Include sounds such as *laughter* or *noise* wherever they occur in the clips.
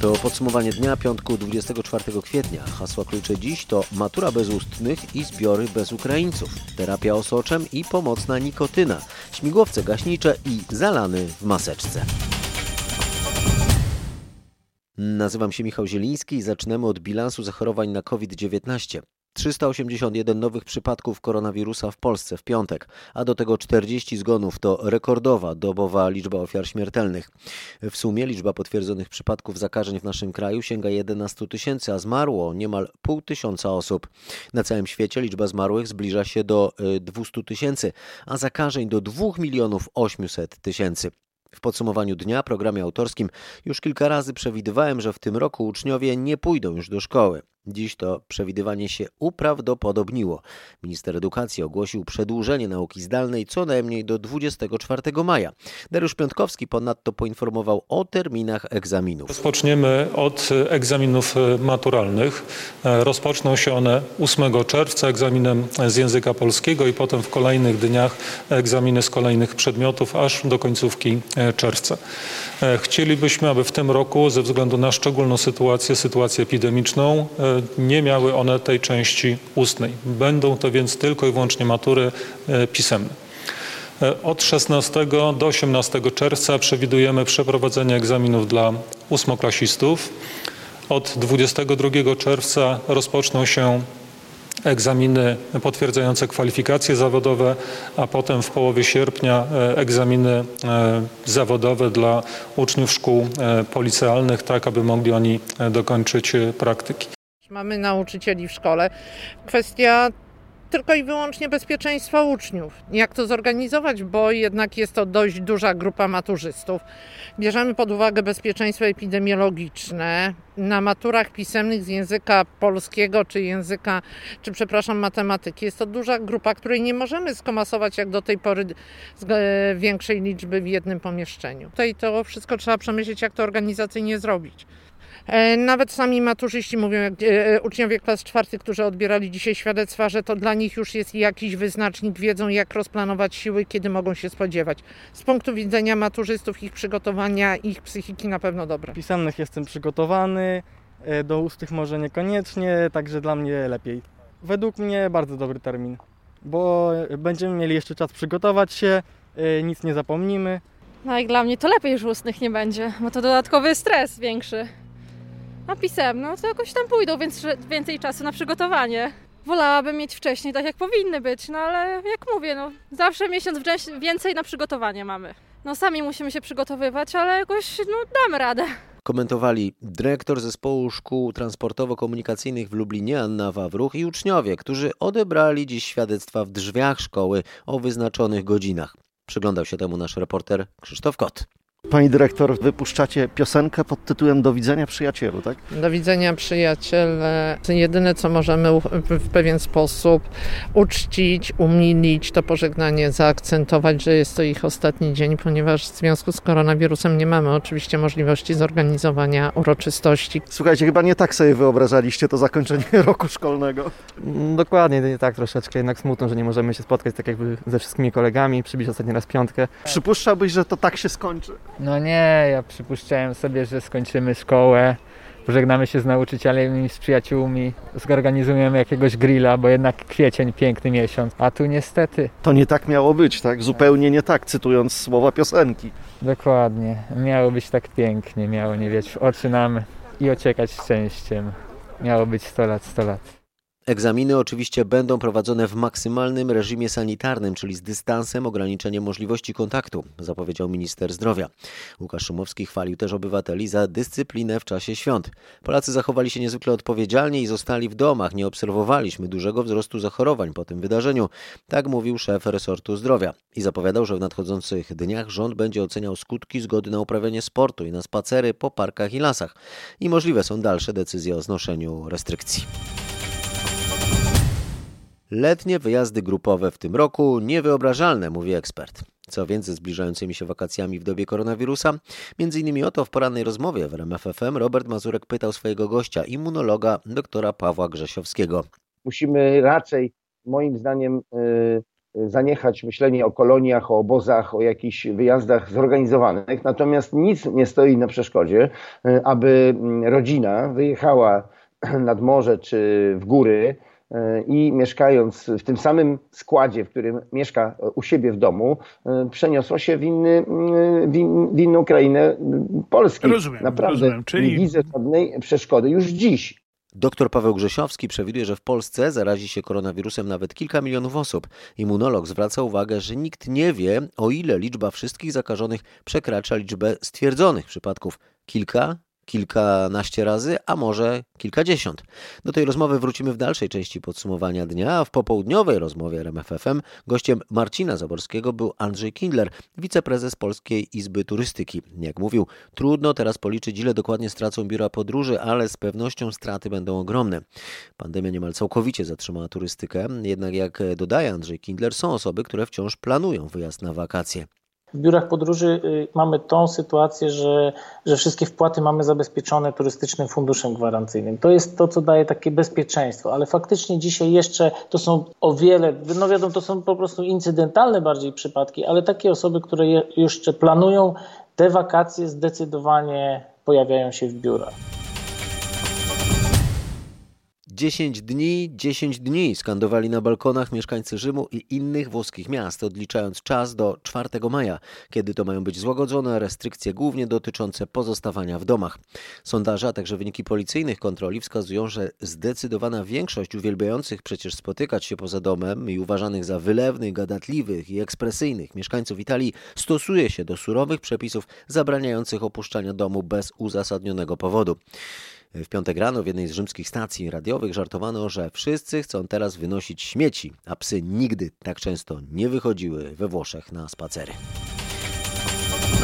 To podsumowanie dnia piątku 24 kwietnia. Hasła klucze dziś to matura bez ustnych i zbiory bez Ukraińców, terapia osoczem i pomocna nikotyna, śmigłowce gaśnicze i zalany w maseczce. Nazywam się Michał Zieliński i zaczynamy od bilansu zachorowań na COVID-19. 381 nowych przypadków koronawirusa w Polsce w piątek, a do tego 40 zgonów to rekordowa dobowa liczba ofiar śmiertelnych. W sumie liczba potwierdzonych przypadków zakażeń w naszym kraju sięga 11 tysięcy, a zmarło niemal pół tysiąca osób. Na całym świecie liczba zmarłych zbliża się do 200 y, tysięcy, a zakażeń do 2 milionów 800 tysięcy. W podsumowaniu dnia, programie autorskim, już kilka razy przewidywałem, że w tym roku uczniowie nie pójdą już do szkoły. Dziś to przewidywanie się uprawdopodobniło. Minister edukacji ogłosił przedłużenie nauki zdalnej co najmniej do 24 maja. Dariusz Piątkowski ponadto poinformował o terminach egzaminów. Rozpoczniemy od egzaminów maturalnych. Rozpoczną się one 8 czerwca egzaminem z języka polskiego i potem w kolejnych dniach egzaminy z kolejnych przedmiotów aż do końcówki czerwca. Chcielibyśmy, aby w tym roku ze względu na szczególną sytuację, sytuację epidemiczną, nie miały one tej części ustnej. Będą to więc tylko i wyłącznie matury e, pisemne. E, od 16 do 18 czerwca przewidujemy przeprowadzenie egzaminów dla ósmoklasistów. Od 22 czerwca rozpoczną się egzaminy potwierdzające kwalifikacje zawodowe, a potem w połowie sierpnia e, egzaminy zawodowe dla uczniów szkół policealnych, tak aby mogli oni dokończyć praktyki. Mamy nauczycieli w szkole. Kwestia tylko i wyłącznie bezpieczeństwa uczniów. Jak to zorganizować, bo jednak jest to dość duża grupa maturzystów. Bierzemy pod uwagę bezpieczeństwo epidemiologiczne. Na maturach pisemnych z języka polskiego czy języka, czy przepraszam, matematyki jest to duża grupa, której nie możemy skomasować jak do tej pory z większej liczby w jednym pomieszczeniu. Tutaj to wszystko trzeba przemyśleć, jak to organizacyjnie zrobić. E, nawet sami maturzyści mówią, jak e, uczniowie klas czwartych, którzy odbierali dzisiaj świadectwa, że to dla nich już jest jakiś wyznacznik, wiedzą jak rozplanować siły, kiedy mogą się spodziewać. Z punktu widzenia maturzystów, ich przygotowania, ich psychiki na pewno dobre. Pisemnych jestem przygotowany, e, do ustych może niekoniecznie, także dla mnie lepiej. Według mnie bardzo dobry termin, bo będziemy mieli jeszcze czas przygotować się, nic nie zapomnimy. No i dla mnie to lepiej, że ustnych nie będzie, bo to dodatkowy stres większy. A pisemno to jakoś tam pójdą, więc więcej czasu na przygotowanie. Wolałabym mieć wcześniej, tak jak powinny być, no ale jak mówię, no zawsze miesiąc więcej na przygotowanie mamy. No sami musimy się przygotowywać, ale jakoś no damy radę. Komentowali dyrektor zespołu szkół transportowo-komunikacyjnych w Lublinie Anna Wawruch i uczniowie, którzy odebrali dziś świadectwa w drzwiach szkoły o wyznaczonych godzinach. Przyglądał się temu nasz reporter Krzysztof Kot. Pani dyrektor, wypuszczacie piosenkę pod tytułem Do widzenia przyjacielu, tak? Do widzenia przyjaciele. Jedyne, co możemy w pewien sposób uczcić, umilić to pożegnanie, zaakcentować, że jest to ich ostatni dzień, ponieważ w związku z koronawirusem nie mamy oczywiście możliwości zorganizowania uroczystości. Słuchajcie, chyba nie tak sobie wyobrażaliście to zakończenie *laughs* roku szkolnego. Dokładnie, tak troszeczkę jednak smutno, że nie możemy się spotkać tak jakby ze wszystkimi kolegami, przybić ostatni raz piątkę. Przypuszczałbyś, że to tak się skończy? No nie, ja przypuszczałem sobie, że skończymy szkołę, pożegnamy się z nauczycielami, z przyjaciółmi, zorganizujemy jakiegoś grilla, bo jednak kwiecień, piękny miesiąc, a tu niestety... To nie tak miało być, tak? Zupełnie nie tak, cytując słowa piosenki. Dokładnie. Miało być tak pięknie, miało nie wieć w oczy nam i ociekać szczęściem. Miało być 100 lat, 100 lat. Egzaminy oczywiście będą prowadzone w maksymalnym reżimie sanitarnym, czyli z dystansem, ograniczeniem możliwości kontaktu, zapowiedział minister zdrowia. Łukasz Szumowski chwalił też obywateli za dyscyplinę w czasie świąt. Polacy zachowali się niezwykle odpowiedzialnie i zostali w domach. Nie obserwowaliśmy dużego wzrostu zachorowań po tym wydarzeniu, tak mówił szef resortu zdrowia. I zapowiadał, że w nadchodzących dniach rząd będzie oceniał skutki zgody na uprawianie sportu i na spacery po parkach i lasach. I możliwe są dalsze decyzje o znoszeniu restrykcji. Letnie wyjazdy grupowe w tym roku niewyobrażalne, mówi ekspert. Co więcej, zbliżającymi się wakacjami w dobie koronawirusa, między innymi o to w porannej rozmowie w RMFFM Robert Mazurek pytał swojego gościa, immunologa doktora Pawła Grzesiowskiego. Musimy raczej, moim zdaniem, y, zaniechać myślenie o koloniach, o obozach, o jakichś wyjazdach zorganizowanych. Natomiast nic nie stoi na przeszkodzie, aby rodzina wyjechała *clears throat* nad morze czy w góry i mieszkając w tym samym składzie, w którym mieszka u siebie w domu, przeniosła się w, inny, w, inną krainę Polski. Rozumiem, Naprawdę rozumiem. Czyli... nie widzę żadnej przeszkody już dziś. Doktor Paweł Grzesiowski przewiduje, że w Polsce zarazi się koronawirusem nawet kilka milionów osób. Immunolog zwraca uwagę, że nikt nie wie, o ile liczba wszystkich zakażonych przekracza liczbę stwierdzonych przypadków. Kilka kilkanaście razy, a może kilkadziesiąt. Do tej rozmowy wrócimy w dalszej części podsumowania dnia, a w popołudniowej rozmowie RMFFM gościem Marcina Zaborskiego był Andrzej Kindler, wiceprezes Polskiej Izby Turystyki. Jak mówił, trudno teraz policzyć, ile dokładnie stracą biura podróży, ale z pewnością straty będą ogromne. Pandemia niemal całkowicie zatrzymała turystykę, jednak jak dodaje Andrzej Kindler, są osoby, które wciąż planują wyjazd na wakacje. W biurach podróży y, mamy tą sytuację, że, że wszystkie wpłaty mamy zabezpieczone turystycznym funduszem gwarancyjnym. To jest to, co daje takie bezpieczeństwo, ale faktycznie dzisiaj jeszcze to są o wiele, no wiadomo, to są po prostu incydentalne bardziej przypadki, ale takie osoby, które jeszcze planują te wakacje, zdecydowanie pojawiają się w biurach. 10 dni, 10 dni skandowali na balkonach mieszkańcy Rzymu i innych włoskich miast, odliczając czas do 4 maja, kiedy to mają być złagodzone restrykcje głównie dotyczące pozostawania w domach. Sondaże, a także wyniki policyjnych kontroli wskazują, że zdecydowana większość uwielbiających przecież spotykać się poza domem i uważanych za wylewnych, gadatliwych i ekspresyjnych mieszkańców Italii stosuje się do surowych przepisów zabraniających opuszczania domu bez uzasadnionego powodu. W piątek rano w jednej z rzymskich stacji radiowych żartowano, że wszyscy chcą teraz wynosić śmieci, a psy nigdy tak często nie wychodziły we Włoszech na spacery.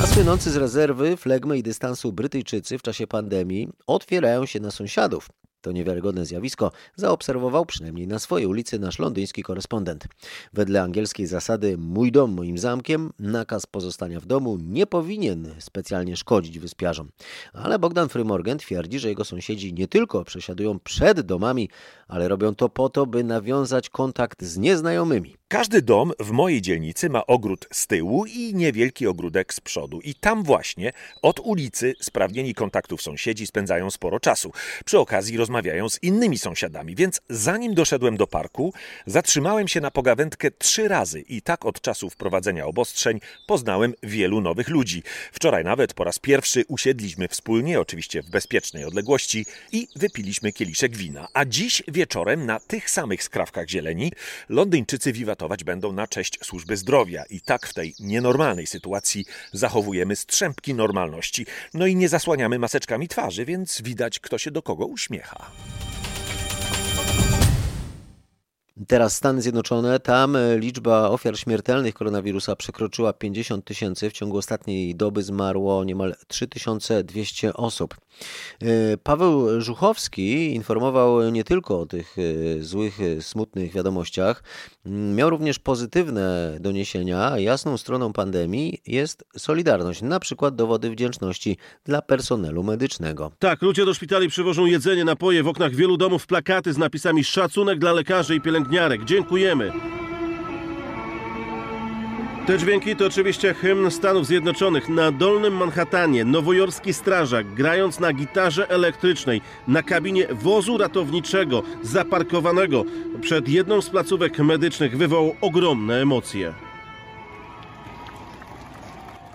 A słynący z rezerwy, flegmy i dystansu Brytyjczycy w czasie pandemii otwierają się na sąsiadów. To niewiarygodne zjawisko zaobserwował przynajmniej na swojej ulicy nasz londyński korespondent. Wedle angielskiej zasady mój dom moim zamkiem, nakaz pozostania w domu nie powinien specjalnie szkodzić wyspiarzom. Ale Bogdan Frymorgan twierdzi, że jego sąsiedzi nie tylko przesiadują przed domami, ale robią to po to, by nawiązać kontakt z nieznajomymi. Każdy dom w mojej dzielnicy ma ogród z tyłu i niewielki ogródek z przodu. I tam właśnie od ulicy spragnieni kontaktów sąsiedzi spędzają sporo czasu. Przy okazji rozmawiają z innymi sąsiadami, więc zanim doszedłem do parku, zatrzymałem się na pogawędkę trzy razy i tak od czasu wprowadzenia obostrzeń poznałem wielu nowych ludzi. Wczoraj nawet po raz pierwszy usiedliśmy wspólnie, oczywiście w bezpiecznej odległości i wypiliśmy kieliszek wina. A dziś wieczorem na tych samych skrawkach zieleni Londyńczycy wiwatować będą na cześć służby zdrowia i tak w tej nienormalnej sytuacji zachowujemy strzępki normalności. No i nie zasłaniamy maseczkami twarzy, więc widać kto się do kogo uśmiecha. Teraz Stany Zjednoczone, tam e, liczba ofiar śmiertelnych koronawirusa przekroczyła 50 tysięcy. W ciągu ostatniej doby zmarło niemal 3200 osób. E, Paweł Żuchowski informował nie tylko o tych e, złych, smutnych wiadomościach, miał również pozytywne doniesienia. Jasną stroną pandemii jest solidarność, na przykład dowody wdzięczności dla personelu medycznego. Tak, ludzie do szpitali przywożą jedzenie, napoje, w oknach wielu domów plakaty z napisami szacunek dla lekarzy i pielęgniarek pielęgniarek. Dziękujemy. Te dźwięki to oczywiście hymn Stanów Zjednoczonych. Na Dolnym Manhattanie nowojorski strażak, grając na gitarze elektrycznej, na kabinie wozu ratowniczego, zaparkowanego przed jedną z placówek medycznych, wywołał ogromne emocje.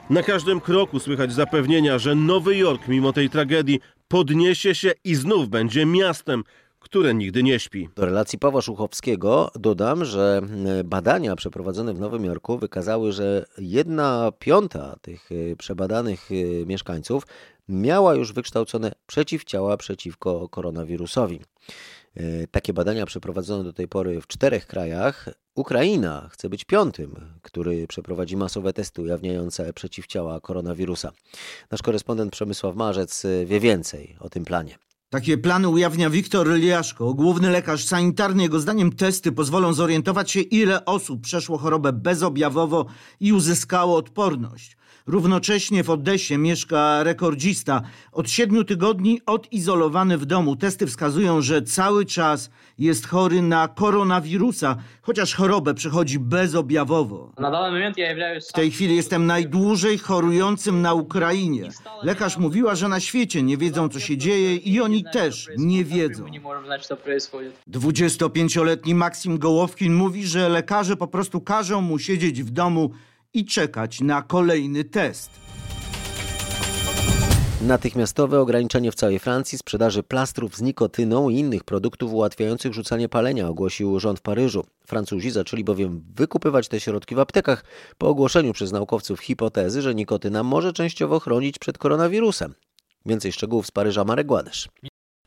Na każdym kroku słychać zapewnienia, że Nowy Jork, mimo tej tragedii, podniesie się i znów będzie miastem, które nigdy nie śpi. Do relacji Pawła Szuchowskiego dodam, że e, badania przeprowadzone w Nowym Jorku wykazały, że jedna piąta tych e, przebadanych e, mieszkańców miała już wykształcone przeciwciała przeciwko koronawirusowi. Takie badania przeprowadzono do tej pory w czterech krajach. Ukraina chce być piątym, który przeprowadzi masowe testy ujawniające przeciwciała koronawirusa. Nasz korespondent Przemysław Marzec wie więcej o tym planie. Takie plany ujawnia Wiktor Liaszko, główny lekarz sanitarny. Jego zdaniem testy pozwolą zorientować się, ile osób przeszło chorobę bezobjawowo i uzyskało odporność. Równocześnie w Odesie mieszka rekordzista. Od siedmiu tygodni odizolowany w domu. Testy wskazują, że cały czas jest chory na koronawirusa, chociaż chorobę przechodzi bezobjawowo. W tej chwili jestem najdłużej chorującym na Ukrainie. Lekarz mówiła, że na świecie nie wiedzą, co się dzieje i oni też nie wiedzą. 25-letni Maksim Gołowkin mówi, że lekarze po prostu każą mu siedzieć w domu i czekać na kolejny test. Natychmiastowe ograniczenie w całej Francji sprzedaży plastrów z nikotyną i innych produktów ułatwiających rzucanie palenia, ogłosił rząd w Paryżu. Francuzi zaczęli bowiem wykupywać te środki w aptekach po ogłoszeniu przez naukowców hipotezy, że nikotyna może częściowo chronić przed koronawirusem. Więcej szczegółów z Paryża Marek Gładysz.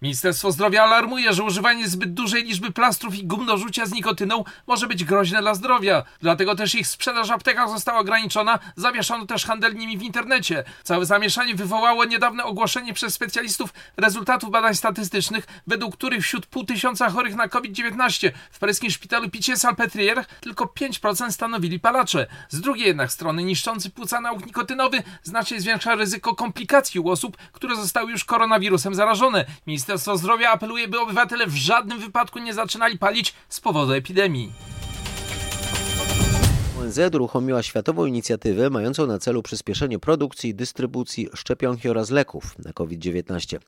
Ministerstwo Zdrowia alarmuje, że używanie zbyt dużej liczby plastrów i gum do rzucia z nikotyną może być groźne dla zdrowia. Dlatego też ich sprzedaż w aptekach została ograniczona, zawieszono też handel nimi w internecie. Całe zamieszanie wywołało niedawne ogłoszenie przez specjalistów rezultatów badań statystycznych, według których wśród pół tysiąca chorych na COVID-19 w paryskim szpitalu Pitié-Salpêtrière tylko 5% stanowili palacze. Z drugiej jednak strony niszczący płuca nauk nikotynowy znacznie zwiększa ryzyko komplikacji u osób, które zostały już koronawirusem zarażone. Minister Ministerstwo Zdrowia apeluje, by obywatele w żadnym wypadku nie zaczynali palić z powodu epidemii. ONZ uruchomiła światową inicjatywę mającą na celu przyspieszenie produkcji i dystrybucji szczepionki oraz leków na COVID-19.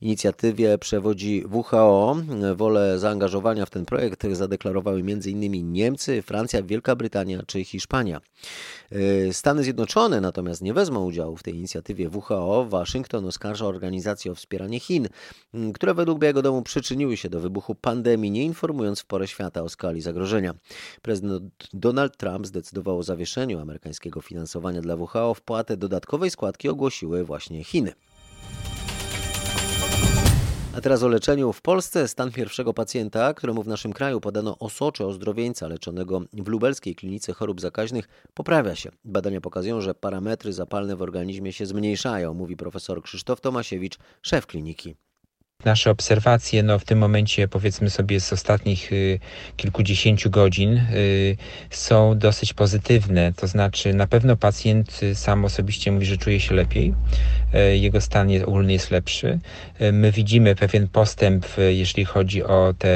Inicjatywie przewodzi WHO. Wolę zaangażowania w ten projekt zadeklarowały m.in. Niemcy, Francja, Wielka Brytania czy Hiszpania. Y, Stany Zjednoczone natomiast nie wezmą udziału w tej inicjatywie WHO. Waszyngton oskarża organizację o wspieranie Chin, y, które według Białego Domu przyczyniły się do wybuchu pandemii, nie informując w porę świata o skali zagrożenia. Prezydent Donald Trump zdecydował o zawieszeniu amerykańskiego finansowania dla WHO. Wpłatę dodatkowej składki ogłosiły właśnie Chiny. A teraz o leczeniu. W Polsce stan pierwszego pacjenta, któremu w naszym kraju podano osocze ozdrowieńca leczonego w lubelskiej klinice chorób zakaźnych, poprawia się. Badania pokazują, że parametry zapalne w organizmie się zmniejszają, mówi profesor Krzysztof Tomasiewicz, szef kliniki. Nasze obserwacje no, w tym momencie, powiedzmy sobie, z ostatnich y, kilkudziesięciu godzin y, są dosyć pozytywne. To znaczy, na pewno pacjent y, sam osobiście mówi, że czuje się lepiej, jego stan ogólny jest lepszy. My widzimy pewien postęp, jeśli chodzi o te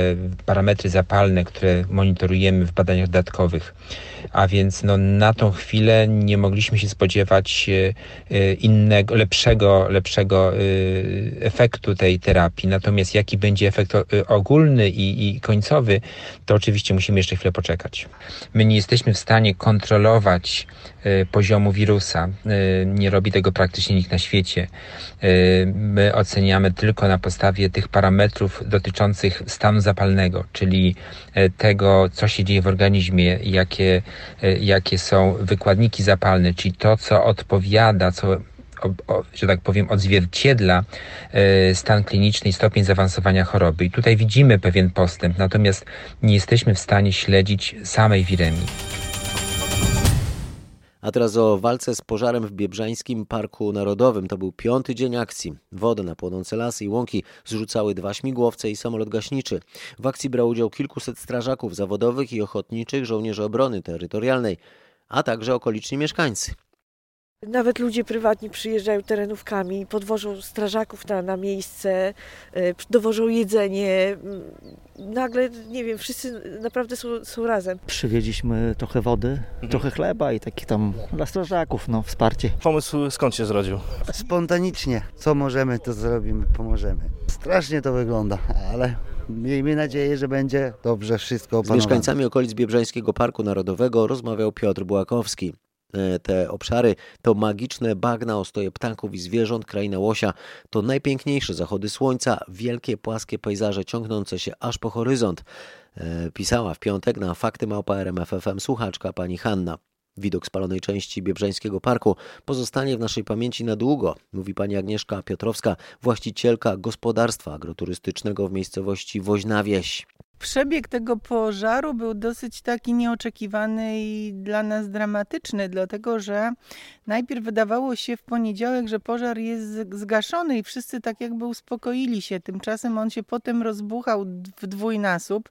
parametry zapalne, które monitorujemy w badaniach dodatkowych. A więc no, na tą chwilę nie mogliśmy się spodziewać innego, lepszego, lepszego efektu tej terapii terapii. Natomiast jaki będzie efekt y, ogólny i, i końcowy, to oczywiście musimy jeszcze chwilę poczekać. My nie jesteśmy w stanie kontrolować y, poziomu wirusa. Y, nie robi tego praktycznie nikt na świecie. My oceniamy tylko na podstawie tych parametrów dotyczących stanu zapalnego, czyli tego, co się dzieje w organizmie, jakie, jakie są wykładniki zapalne, czyli to, co odpowiada, co że tak powiem, odzwierciedla e, stan kliniczny i stopień zaawansowania choroby. I tutaj widzimy pewien postęp, natomiast nie jesteśmy w stanie śledzić samej wiremii. A teraz o walce z pożarem w Biebrzańskim Parku Narodowym. To był piąty dzień akcji. Wodę na płonące lasy i łąki zrzucały dwa śmigłowce i samolot gaśniczy. W akcji brał udział kilkuset strażaków zawodowych i ochotniczych żołnierzy obrony terytorialnej, a także okoliczni mieszkańcy. Nawet ludzie prywatni przyjeżdżają terenówkami, podwożą strażaków na, na miejsce, e, dowożą jedzenie. Mm, nagle, nie wiem, wszyscy naprawdę są, są razem. Przywieźliśmy trochę wody, mhm. trochę chleba i takich tam dla strażaków, no, wsparcie. Pomysł skąd się zrodził? Spontanicznie. Co możemy, to zrobimy, pomożemy. Strasznie to wygląda, ale Miejmy nadzieję, że będzie dobrze wszystko opanowane. Z mieszkańcami okolic Biebrzańskiego Parku Narodowego rozmawiał Piotr Błakowski. Te obszary to magiczne bagna, ostoje ptaków i zwierząt, kraina łosia. To najpiękniejsze zachody słońca, wielkie płaskie pejzaże ciągnące się aż po horyzont. E, pisała w piątek na fakty małpa RMFFM słuchaczka pani Hanna. Widok spalonej części Biebrzańskiego Parku pozostanie w naszej pamięci na długo, mówi pani Agnieszka Piotrowska, właścicielka gospodarstwa agroturystycznego w miejscowości Woźna Wieś. Przebieg tego pożaru był dosyć taki nieoczekiwany i dla nas dramatyczny, dlatego że najpierw wydawało się w poniedziałek, że pożar jest zgaszony i wszyscy tak jakby uspokoili się. Tymczasem on się potem rozbuchał w dwójnasób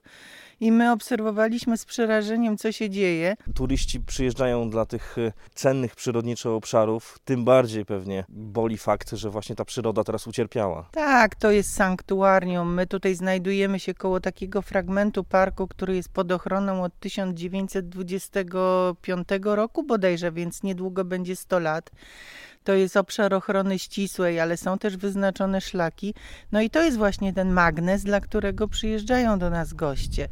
i my obserwowaliśmy z przerażeniem, co się dzieje. Turyści przyjeżdżają dla tych y, cennych przyrodniczo obszarów, tym bardziej pewnie boli fakt, że właśnie ta przyroda teraz ucierpiała. Tak, to jest sanktuarium. My tutaj znajdujemy się koło takiego fragmentu parku, który jest pod ochroną od 1925 roku bodajże, więc niedługo będzie 100 lat. To jest obszar ochrony ścisłej, ale są też wyznaczone szlaki. No i to jest właśnie ten magnes, dla którego przyjeżdżają do nas goście.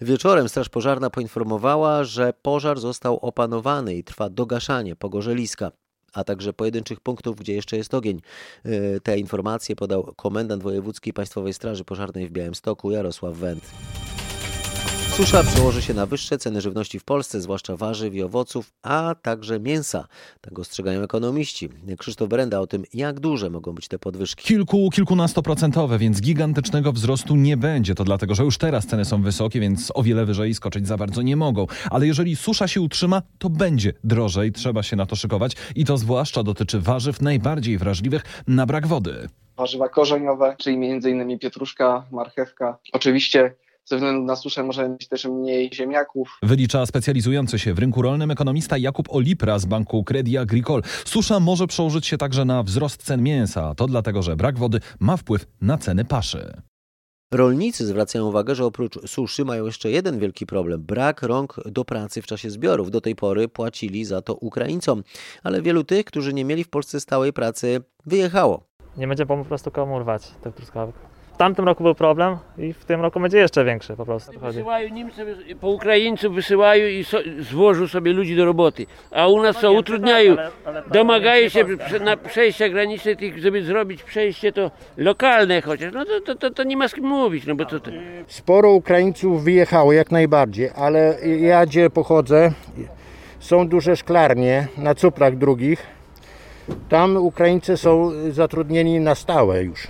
Wieczorem Straż Pożarna poinformowała, że pożar został opanowany i trwa dogaszanie pogorzeliska a także pojedynczych punktów, gdzie jeszcze jest ogień. E, te informacje podał komendant wojewódzkiej Państwowej Straży Pożarnej w Białymstoku Jarosław Węd. Susza przełoży się na wyższe ceny żywności w Polsce, zwłaszcza warzyw i owoców, a także mięsa. Tak ostrzegają ekonomiści. Krzysztof Berenda o tym, jak duże mogą być te podwyżki. Kilku, kilkunastoprocentowe, więc gigantycznego wzrostu nie będzie. To dlatego, że już teraz ceny są wysokie, więc o wiele wyżej skoczyć za bardzo nie mogą. Ale jeżeli susza się utrzyma, to będzie drożej. Trzeba się na to szykować i to zwłaszcza dotyczy warzyw najbardziej wrażliwych na brak wody. Warzywa korzeniowe, czyli m.in. pietruszka, marchewka. Oczywiście ze względu na suszę możemy mieć też mniej ziemniaków. Wylicza specjalizujący się w rynku rolnym ekonomista Jakub Olipra z banku Credit Agricole. Susza może przełożyć się także na wzrost cen mięsa. To dlatego, że brak wody ma wpływ na ceny paszy. Rolnicy zwracają uwagę, że oprócz suszy mają jeszcze jeden wielki problem brak rąk do pracy w czasie zbiorów. Do tej pory płacili za to Ukraińcom, ale wielu tych, którzy nie mieli w Polsce stałej pracy, wyjechało. Nie będzie po prostu komu rwać tych truskawek. W tamtym roku był problem i w tym roku będzie jeszcze większy po prostu. Wysyłają Niemcy, po Ukraińców wysyłają i so, złożą sobie ludzi do roboty. A u nas co, utrudniają. Domagają się na przejścia graniczne, tych, żeby zrobić przejście to lokalne chociaż. No to, to, to, to nie ma z kim mówić. No bo to, to... Sporo Ukraińców wyjechało jak najbardziej, ale ja gdzie pochodzę, są duże szklarnie na cuprach drugich. Tam Ukraińcy są zatrudnieni na stałe już.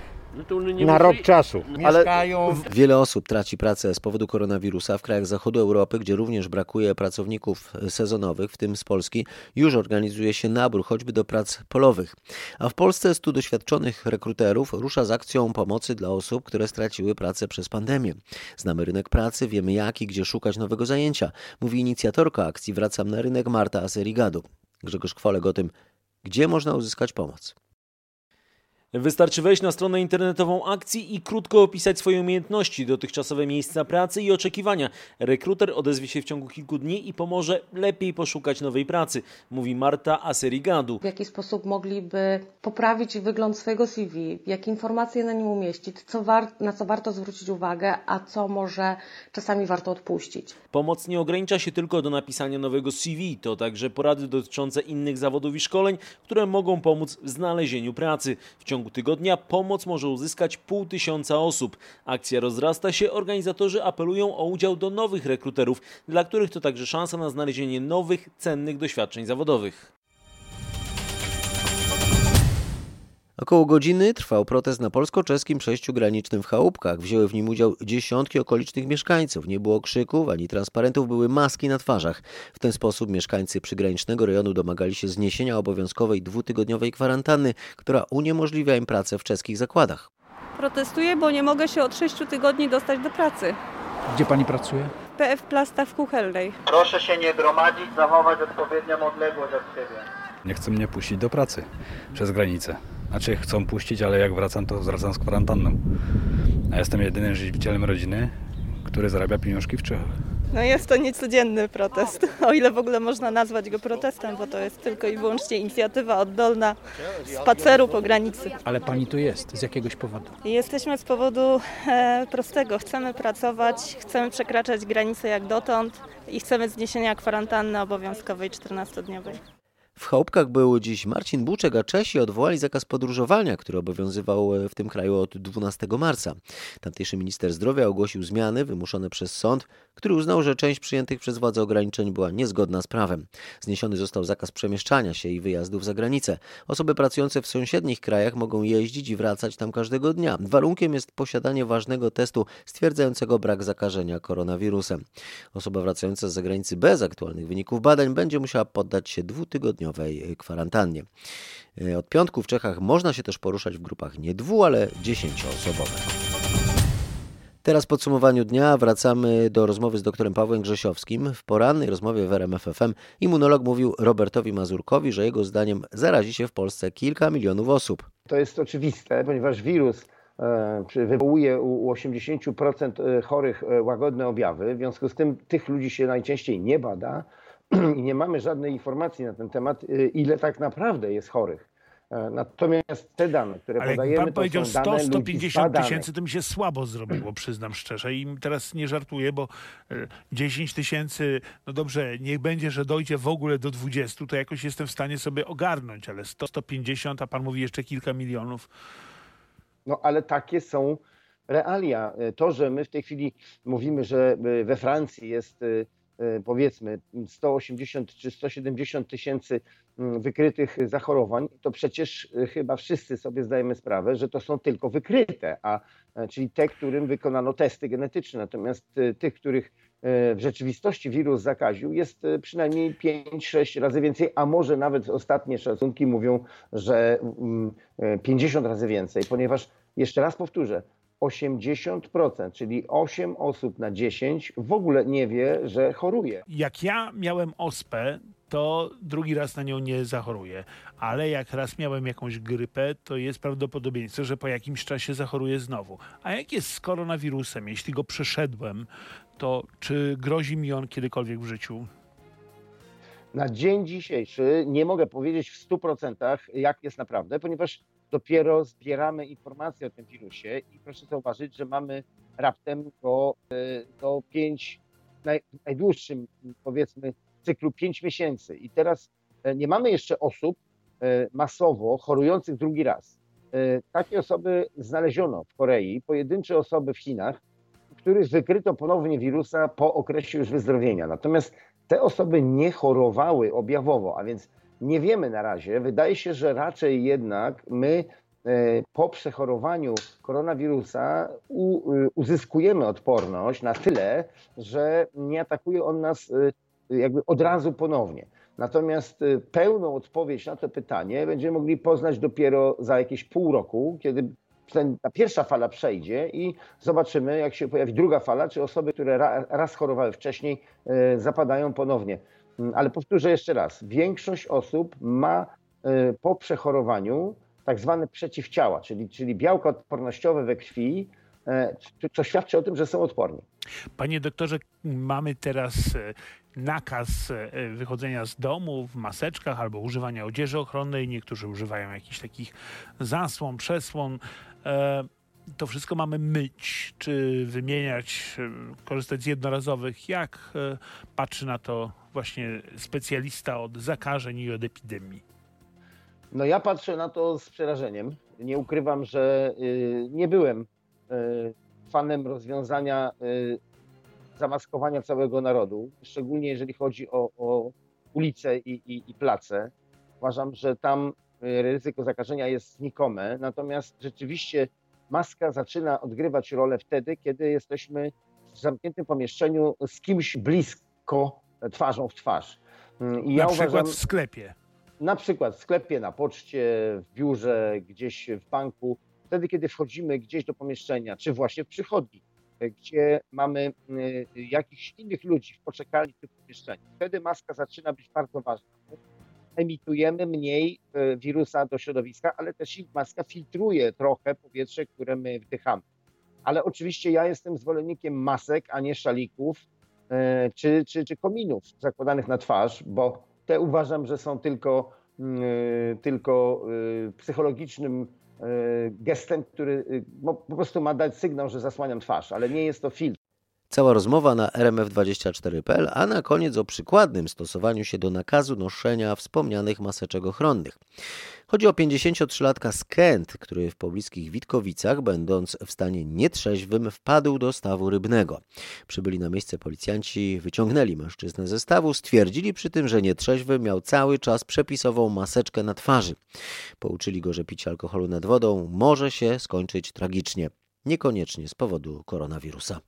No na rok czasu. Mieszkają... Ale wiele osób traci pracę z powodu koronawirusa w krajach zachodu Europy, gdzie również brakuje pracowników sezonowych, w tym z Polski, już organizuje się nabór choćby do prac polowych. A w Polsce stu doświadczonych rekruterów rusza z akcją pomocy dla osób, które straciły pracę przez pandemię. Znamy rynek pracy, wiemy jak i gdzie szukać nowego zajęcia, mówi inicjatorka akcji Wracam na rynek Marta Aserigadu. Grzegorz Kwolek o tym, gdzie można uzyskać pomoc. Wystarczy wejść na stronę internetową akcji i krótko opisać swoje umiejętności, dotychczasowe miejsca pracy i oczekiwania. Rekruter odezwie się w ciągu kilku dni i pomoże lepiej poszukać nowej pracy, mówi Marta Aserigadu. W jaki sposób mogliby poprawić wygląd swojego CV, jakie informacje na nim umieścić, co na co warto zwrócić uwagę, a co może czasami warto odpuścić. Pomoc nie ogranicza się tylko do napisania nowego CV, to także porady dotyczące innych zawodów i szkoleń, które mogą pomóc w znalezieniu pracy. W ciągu ciągu tygodnia pomoc może uzyskać pół tysiąca osób. Akcja rozrasta się, organizatorzy apelują o udział do nowych rekruterów, dla których to także szansa na znalezienie nowych, cennych doświadczeń zawodowych. Około godziny trwał protest na polsko-czeskim przejściu granicznym w Chałupkach. Wzięły w nim udział dziesiątki okolicznych mieszkańców. Nie było krzyków ani transparentów, były maski na twarzach. W ten sposób mieszkańcy przygranicznego rejonu domagali się zniesienia obowiązkowej dwutygodniowej kwarantanny, która uniemożliwia im pracę w czeskich zakładach. Protestuję, bo nie mogę się od sześciu tygodni dostać do pracy. Gdzie pani pracuje? PF Plasta w Kuchelnej. Proszę się nie gromadzić, zachować odpowiednią odległość od siebie. Nie chcą mnie puścić do pracy przez granicę. Znaczy chcą puścić, ale jak wracam, to wracam z kwarantanną. A jestem jedynym żywicielem rodziny, który zarabia pieniążki w Czechach. No jest to niecodzienny protest, o ile w ogóle można nazwać go protestem, bo to jest tylko i wyłącznie inicjatywa oddolna spaceru po granicy. Ale pani tu jest, z jakiegoś powodu? Jesteśmy z powodu e, prostego. Chcemy pracować, chcemy przekraczać granice jak dotąd i chcemy zniesienia kwarantanny obowiązkowej 14-dniowej. W Chałupkach był dziś Marcin Buczek, a Czesi odwołali zakaz podróżowania, który obowiązywał e, w tym kraju od 12 marca. Tamtejszy minister zdrowia ogłosił zmiany wymuszone przez sąd, który uznał, że część przyjętych przez władze ograniczeń była niezgodna z prawem. Zniesiony został zakaz przemieszczania się i wyjazdów za granicę. Osoby pracujące w sąsiednich krajach mogą jeździć i wracać tam każdego dnia. Warunkiem jest posiadanie ważnego testu stwierdzającego brak zakażenia koronawirusem. Osoba wracająca z zagranicy bez aktualnych wyników badań będzie musiała poddać się dwutygodniowej tygodniowej kwarantannie. E, od piątku w Czechach można się też poruszać w grupach nie dwu, ale dziesięcioosobowe. Teraz w podsumowaniu dnia wracamy do rozmowy z doktorem Pawłem Grzesiowskim. W porannej rozmowie w RMF FM immunolog mówił Robertowi Mazurkowi, że jego zdaniem zarazi się w Polsce kilka milionów osób. To jest oczywiste, ponieważ wirus e, wywołuje u 80% chorych e, łagodne objawy. W związku z tym tych ludzi się najczęściej nie bada *clears throat* i nie mamy żadnej informacji na ten temat, e, ile tak naprawdę jest chorych. Natomiast te dane, które Ale podajemy, pan to powiedział są dane 100-150 tysięcy, to mi się słabo zrobiło, przyznam szczerze. I teraz nie żartuję, bo 10 tysięcy, no dobrze, niech będzie, że dojdzie w ogóle do 20, to jakoś jestem w stanie sobie ogarnąć, ale 100-150, a pan mówi jeszcze kilka milionów. No ale takie są realia. To, że my w tej chwili mówimy, że we Francji jest powiedzmy 180 czy 170 tysięcy wykrytych zachorowań, to przecież chyba wszyscy sobie zdajemy sprawę, że to są tylko wykryte, a czyli te, którym wykonano testy genetyczne. Natomiast tych, których w rzeczywistości wirus zakaził, jest przynajmniej 5-6 razy więcej, a może nawet ostatnie szacunki mówią, że 50 razy więcej, ponieważ jeszcze raz powtórzę, 80%, czyli 8 osób na 10 w ogóle nie wie, że choruje. Jak ja miałem ospę, to drugi raz na nią nie zachoruję. Ale jak raz miałem jakąś grypę, to jest prawdopodobieństwo, że po jakimś czasie zachoruję znowu. A jak jest z koronawirusem? Jeśli go przeszedłem, to czy grozi mi on kiedykolwiek w życiu? Na dzień dzisiejszy nie mogę powiedzieć w 100% jak jest naprawdę, ponieważ dopiero zbieramy informacje o tym wirusie i proszę zauważyć, że mamy raptem do, do 5, naj, najdłuższym powiedzmy cyklu 5 miesięcy i teraz nie mamy jeszcze osób masowo chorujących drugi raz. Takie osoby znaleziono w Korei, pojedyncze osoby w Chinach, których wykryto ponownie wirusa po okresie już wyzdrowienia. Natomiast te osoby nie chorowały objawowo, a więc nie wiemy na razie. Wydaje się, że raczej jednak my po przechorowaniu koronawirusa uzyskujemy odporność na tyle, że nie atakuje on nas jakby od razu ponownie. Natomiast pełną odpowiedź na to pytanie będziemy mogli poznać dopiero za jakieś pół roku, kiedy ta pierwsza fala przejdzie i zobaczymy, jak się pojawi druga fala, czy osoby, które raz chorowały wcześniej, zapadają ponownie. Ale powtórzę jeszcze raz, większość osób ma po przechorowaniu tak zwane przeciwciała, czyli, czyli białka odpornościowe we krwi, co świadczy o tym, że są odporni. Panie doktorze, mamy teraz nakaz wychodzenia z domu w maseczkach albo używania odzieży ochronnej. Niektórzy używają jakichś takich zasłon, przesłon. To wszystko mamy myć, czy wymieniać, korzystać z jednorazowych. Jak patrzy na to właśnie specjalista od zakażeń i od epidemii? No ja patrzę na to z przerażeniem. Nie ukrywam, że nie byłem fanem rozwiązania zamaskowania całego narodu, szczególnie jeżeli chodzi o, o ulice i, i, i place. Uważam, że tam ryzyko zakażenia jest znikome, natomiast rzeczywiście maska zaczyna odgrywać rolę wtedy, kiedy jesteśmy w zamkniętym pomieszczeniu z kimś blisko, twarzą w twarz. I na ja przykład uważam, w sklepie. Na przykład w sklepie, na poczcie, w biurze, gdzieś w banku. Wtedy, kiedy wchodzimy gdzieś do pomieszczenia, czy właśnie w przychodni, gdzie mamy jakichś innych ludzi w poczekalni w tym pomieszczeniu. Wtedy maska zaczyna być bardzo ważna. Emitujemy mniej wirusa do środowiska, ale też i maska filtruje trochę powietrze, które my wdychamy. Ale oczywiście ja jestem zwolennikiem masek, a nie szalików czy, czy, czy kominów zakładanych na twarz, bo te uważam, że są tylko, tylko psychologicznym gestem, który po prostu ma dać sygnał, że zasłaniam twarz, ale nie jest to filtr. Cała rozmowa na rmf24.pl, a na koniec o przykładnym stosowaniu się do nakazu noszenia wspomnianych maseczek ochronnych. Chodzi o 53-latka z Kent, który w pobliskich Witkowicach, będąc w stanie nietrzeźwym, wpadł do stawu rybnego. Przybyli na miejsce policjanci, wyciągnęli mężczyznę ze stawu, stwierdzili przy tym, że nietrzeźwy miał cały czas przepisową maseczkę na twarzy. Pouczyli go, że picie alkoholu nad wodą może się skończyć tragicznie, niekoniecznie z powodu koronawirusa.